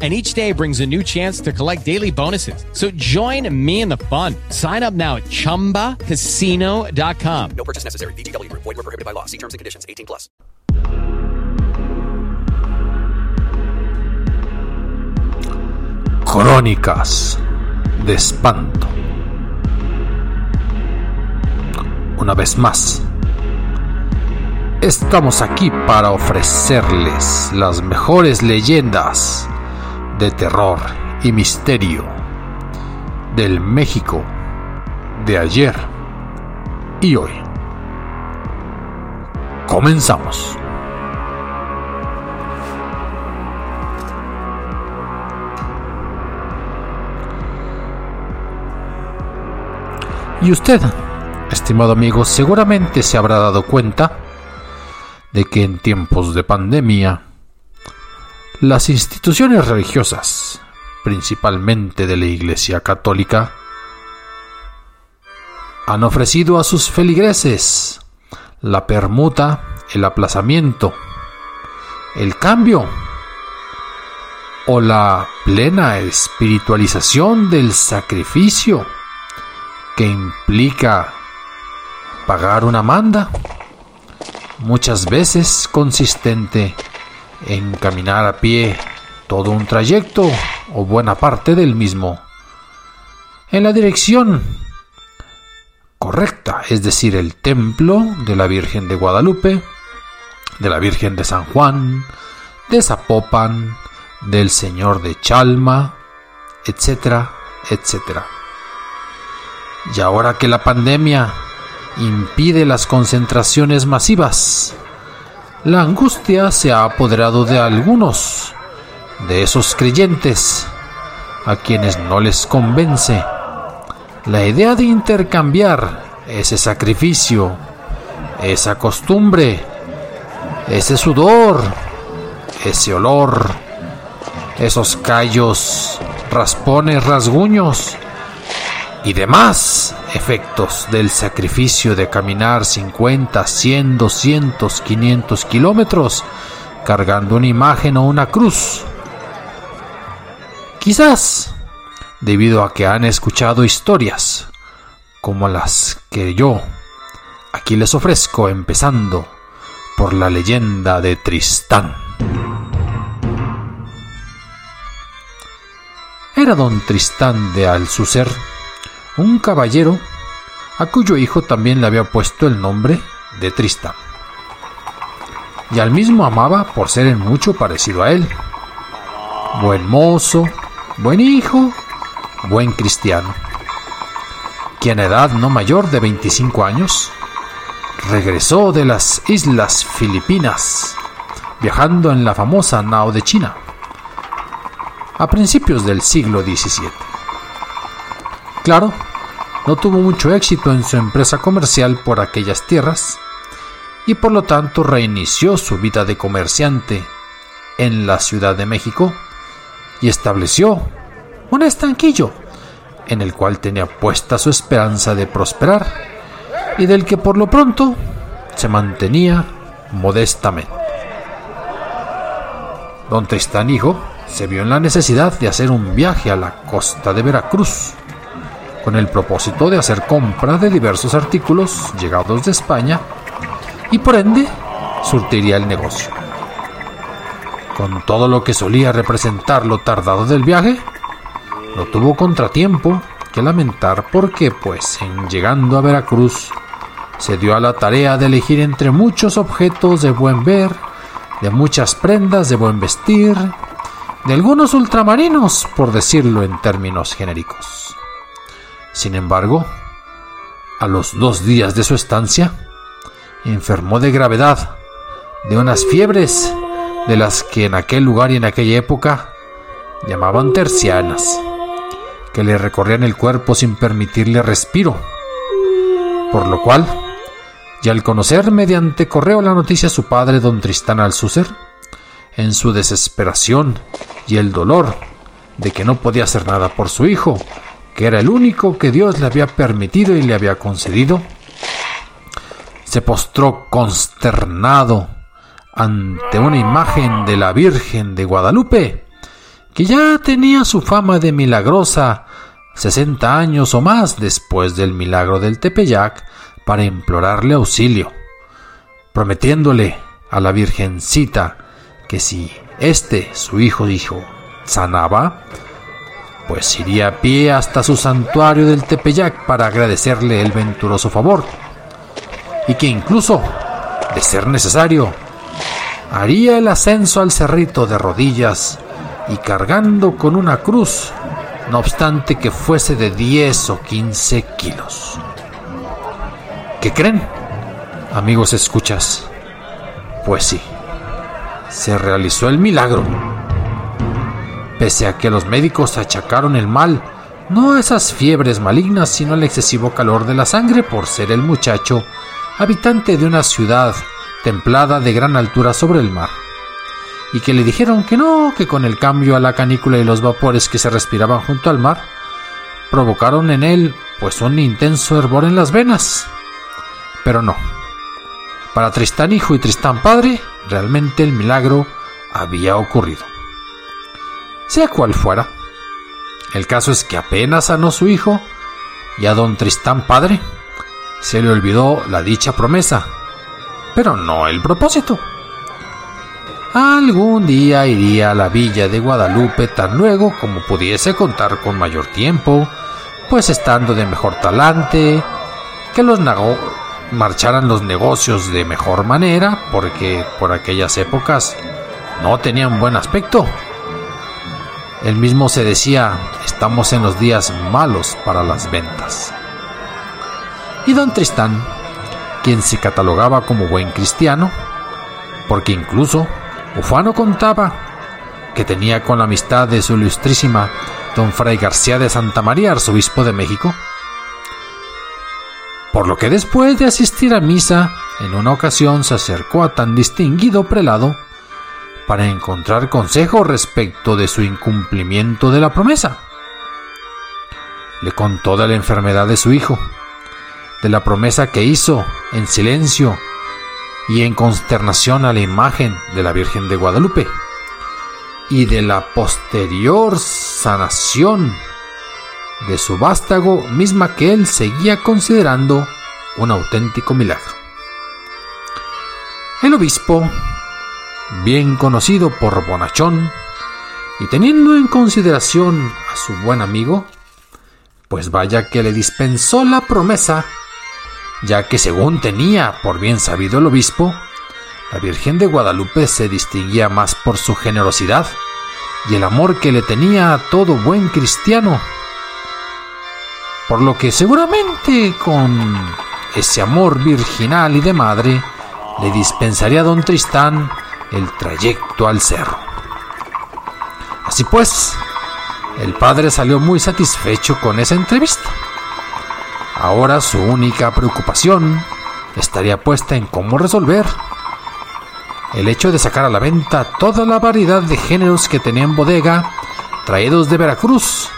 And each day brings a new chance to collect daily bonuses. So join me in the fun. Sign up now at chumbacasino.com. No purchase necessary. VGW Group. Void were prohibited by law. See terms and conditions. 18 plus. Crónicas de espanto. Una vez más, estamos aquí para ofrecerles las mejores leyendas de terror y misterio del México de ayer y hoy. Comenzamos. Y usted, estimado amigo, seguramente se habrá dado cuenta de que en tiempos de pandemia, las instituciones religiosas, principalmente de la Iglesia Católica, han ofrecido a sus feligreses la permuta, el aplazamiento, el cambio o la plena espiritualización del sacrificio que implica pagar una manda, muchas veces consistente en caminar a pie todo un trayecto o buena parte del mismo en la dirección correcta, es decir, el templo de la Virgen de Guadalupe, de la Virgen de San Juan, de Zapopan, del Señor de Chalma, etcétera, etcétera. Y ahora que la pandemia impide las concentraciones masivas, la angustia se ha apoderado de algunos de esos creyentes a quienes no les convence. La idea de intercambiar ese sacrificio, esa costumbre, ese sudor, ese olor, esos callos, raspones, rasguños y demás efectos del sacrificio de caminar 50, 100, 200, 500 kilómetros cargando una imagen o una cruz. Quizás debido a que han escuchado historias como las que yo aquí les ofrezco empezando por la leyenda de Tristán. Era don Tristán de Alzucer, un caballero a cuyo hijo también le había puesto el nombre de Tristán. Y al mismo amaba por ser en mucho parecido a él. Buen mozo, buen hijo, buen cristiano, quien a edad no mayor de 25 años regresó de las islas Filipinas, viajando en la famosa nao de China, a principios del siglo XVII. Claro, no tuvo mucho éxito en su empresa comercial por aquellas tierras y por lo tanto reinició su vida de comerciante en la Ciudad de México y estableció un estanquillo en el cual tenía puesta su esperanza de prosperar y del que por lo pronto se mantenía modestamente. Don Tristán hijo se vio en la necesidad de hacer un viaje a la costa de Veracruz, con el propósito de hacer compra de diversos artículos llegados de España y por ende surtiría el negocio. Con todo lo que solía representar lo tardado del viaje, no tuvo contratiempo que lamentar porque, pues, en llegando a Veracruz, se dio a la tarea de elegir entre muchos objetos de buen ver, de muchas prendas de buen vestir, de algunos ultramarinos, por decirlo en términos genéricos. Sin embargo, a los dos días de su estancia, enfermó de gravedad, de unas fiebres de las que en aquel lugar y en aquella época llamaban tercianas, que le recorrían el cuerpo sin permitirle respiro, por lo cual, y al conocer mediante correo la noticia a su padre don Tristán Alcúcer, en su desesperación y el dolor de que no podía hacer nada por su hijo, que era el único que Dios le había permitido y le había concedido, se postró consternado ante una imagen de la Virgen de Guadalupe, que ya tenía su fama de milagrosa sesenta años o más después del milagro del Tepeyac, para implorarle auxilio, prometiéndole a la Virgencita que si este, su hijo, dijo, sanaba, pues iría a pie hasta su santuario del Tepeyac para agradecerle el venturoso favor, y que incluso, de ser necesario, haría el ascenso al cerrito de rodillas y cargando con una cruz, no obstante que fuese de 10 o 15 kilos. ¿Qué creen? Amigos escuchas. Pues sí, se realizó el milagro. Pese a que los médicos achacaron el mal, no a esas fiebres malignas, sino al excesivo calor de la sangre por ser el muchacho habitante de una ciudad templada de gran altura sobre el mar, y que le dijeron que no, que con el cambio a la canícula y los vapores que se respiraban junto al mar, provocaron en él pues un intenso hervor en las venas. Pero no. Para Tristán hijo y Tristán padre, realmente el milagro había ocurrido. Sea cual fuera, el caso es que apenas sanó su hijo y a don Tristán padre se le olvidó la dicha promesa pero no el propósito. Algún día iría a la villa de Guadalupe tan luego como pudiese contar con mayor tiempo, pues estando de mejor talante, que los marcharan los negocios de mejor manera, porque por aquellas épocas no tenían buen aspecto. Él mismo se decía, estamos en los días malos para las ventas. Y don Tristán quien se catalogaba como buen cristiano, porque incluso Ufano contaba que tenía con la amistad de su ilustrísima don Fray García de Santa María, arzobispo de México, por lo que después de asistir a misa, en una ocasión se acercó a tan distinguido prelado para encontrar consejo respecto de su incumplimiento de la promesa. Le contó de la enfermedad de su hijo, de la promesa que hizo en silencio y en consternación a la imagen de la Virgen de Guadalupe y de la posterior sanación de su vástago misma que él seguía considerando un auténtico milagro. El obispo, bien conocido por Bonachón, y teniendo en consideración a su buen amigo, pues vaya que le dispensó la promesa ya que según tenía por bien sabido el obispo, la Virgen de Guadalupe se distinguía más por su generosidad y el amor que le tenía a todo buen cristiano. Por lo que seguramente con ese amor virginal y de madre le dispensaría a don Tristán el trayecto al cerro. Así pues, el padre salió muy satisfecho con esa entrevista. Ahora su única preocupación estaría puesta en cómo resolver el hecho de sacar a la venta toda la variedad de géneros que tenía en bodega, traídos de Veracruz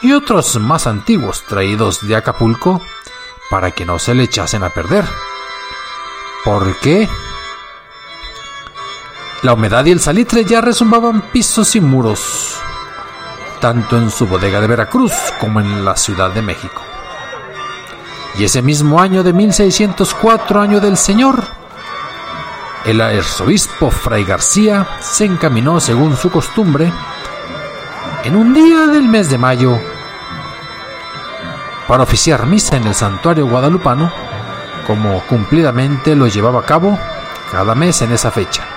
y otros más antiguos traídos de Acapulco, para que no se le echasen a perder. ¿Por qué? La humedad y el salitre ya resumbaban pisos y muros, tanto en su bodega de Veracruz como en la Ciudad de México. Y ese mismo año de 1604, año del Señor, el arzobispo Fray García se encaminó, según su costumbre, en un día del mes de mayo, para oficiar misa en el santuario guadalupano, como cumplidamente lo llevaba a cabo cada mes en esa fecha,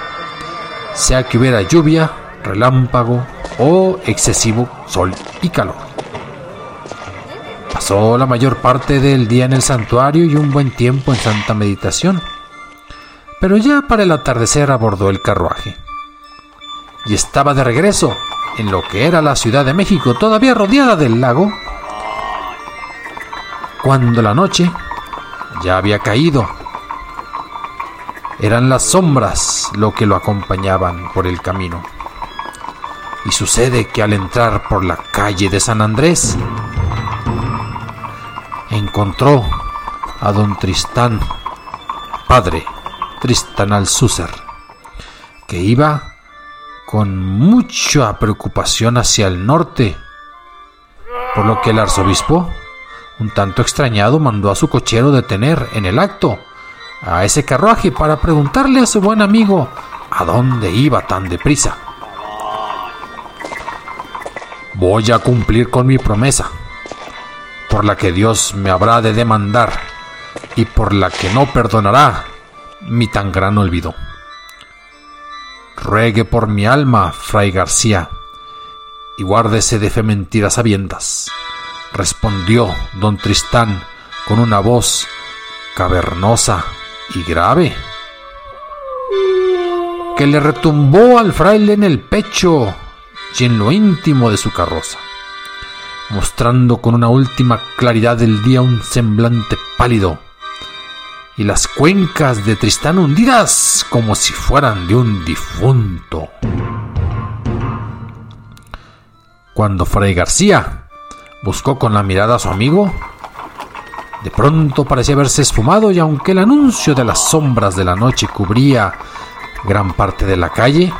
sea que hubiera lluvia, relámpago o excesivo sol y calor. Pasó la mayor parte del día en el santuario y un buen tiempo en santa meditación, pero ya para el atardecer abordó el carruaje y estaba de regreso en lo que era la Ciudad de México, todavía rodeada del lago, cuando la noche ya había caído. Eran las sombras lo que lo acompañaban por el camino. Y sucede que al entrar por la calle de San Andrés, encontró a don Tristán, padre Tristán Alcúcer, que iba con mucha preocupación hacia el norte, por lo que el arzobispo, un tanto extrañado, mandó a su cochero detener en el acto a ese carruaje para preguntarle a su buen amigo a dónde iba tan deprisa. Voy a cumplir con mi promesa, por la que Dios me habrá de demandar y por la que no perdonará mi tan gran olvido. Ruegue por mi alma, fray García, y guárdese de fe mentiras sabiendas, respondió don Tristán con una voz cavernosa y grave, que le retumbó al fraile en el pecho y en lo íntimo de su carroza, mostrando con una última claridad del día un semblante pálido y las cuencas de Tristán hundidas como si fueran de un difunto. Cuando Fray García buscó con la mirada a su amigo, de pronto parecía haberse esfumado y aunque el anuncio de las sombras de la noche cubría gran parte de la calle,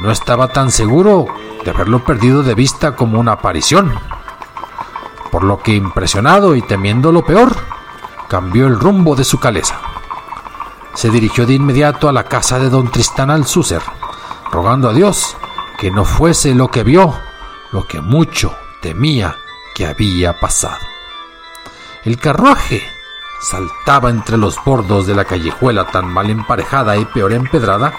no estaba tan seguro de haberlo perdido de vista como una aparición. Por lo que impresionado y temiendo lo peor, cambió el rumbo de su caleza. Se dirigió de inmediato a la casa de don Tristán Alcúcer, rogando a Dios que no fuese lo que vio, lo que mucho temía que había pasado. El carruaje saltaba entre los bordos de la callejuela tan mal emparejada y peor empedrada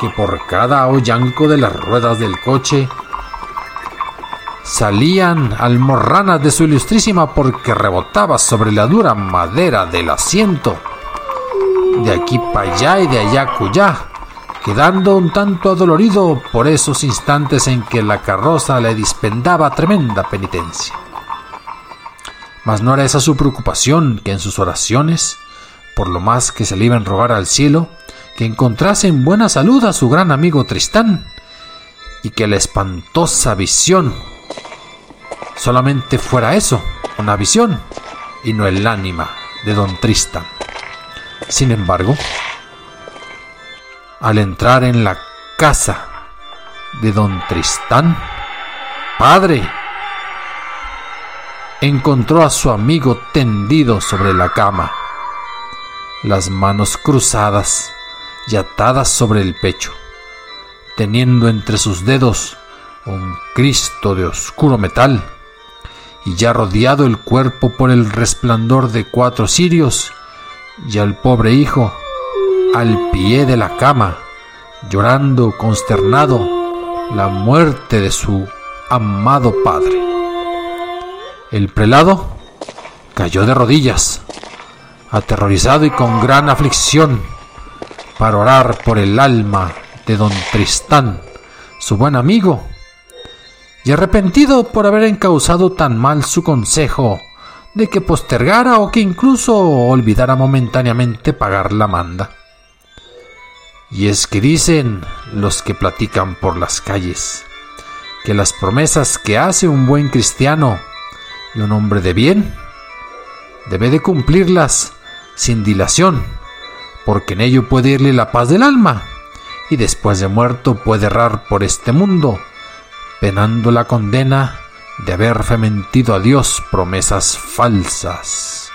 que por cada hollanco de las ruedas del coche salían almorranas de su ilustrísima porque rebotaba sobre la dura madera del asiento, de aquí para allá y de allá cuyá, quedando un tanto adolorido por esos instantes en que la carroza le dispendaba tremenda penitencia. Mas no era esa su preocupación que en sus oraciones, por lo más que se le iban a rogar al cielo, que encontrase en buena salud a su gran amigo Tristán, y que la espantosa visión solamente fuera eso, una visión, y no el ánima de don Tristan. Sin embargo, al entrar en la casa de don Tristán, padre, encontró a su amigo tendido sobre la cama, las manos cruzadas y atadas sobre el pecho, teniendo entre sus dedos un Cristo de oscuro metal y ya rodeado el cuerpo por el resplandor de cuatro cirios, y al pobre hijo al pie de la cama, llorando consternado la muerte de su amado padre. El prelado cayó de rodillas, aterrorizado y con gran aflicción, para orar por el alma de don Tristán, su buen amigo, y arrepentido por haber encausado tan mal su consejo de que postergara o que incluso olvidara momentáneamente pagar la manda. Y es que dicen los que platican por las calles que las promesas que hace un buen cristiano y un hombre de bien debe de cumplirlas sin dilación, porque en ello puede irle la paz del alma, y después de muerto puede errar por este mundo, penando la condena de haber fementido a Dios promesas falsas.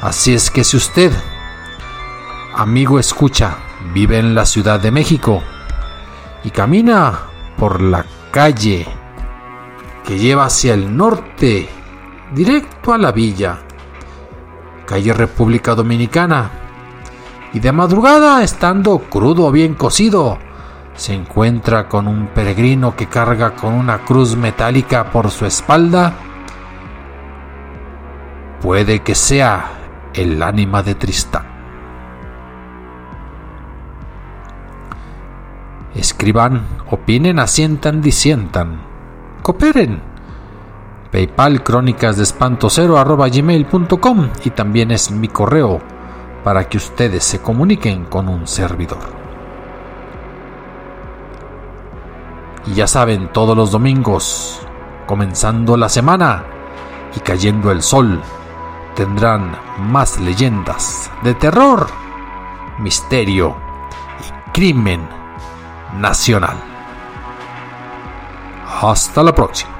Así es que si usted, amigo escucha, vive en la Ciudad de México y camina por la calle que lleva hacia el norte, directo a la villa, calle República Dominicana, y de madrugada, estando crudo o bien cocido, se encuentra con un peregrino que carga con una cruz metálica por su espalda, puede que sea el ánima de Tristán. Escriban, opinen, asientan, disientan. Cooperen. PayPal crónicas de gmail.com y también es mi correo para que ustedes se comuniquen con un servidor. Y ya saben, todos los domingos, comenzando la semana y cayendo el sol, tendrán más leyendas de terror, misterio y crimen nacional. Hasta la próxima.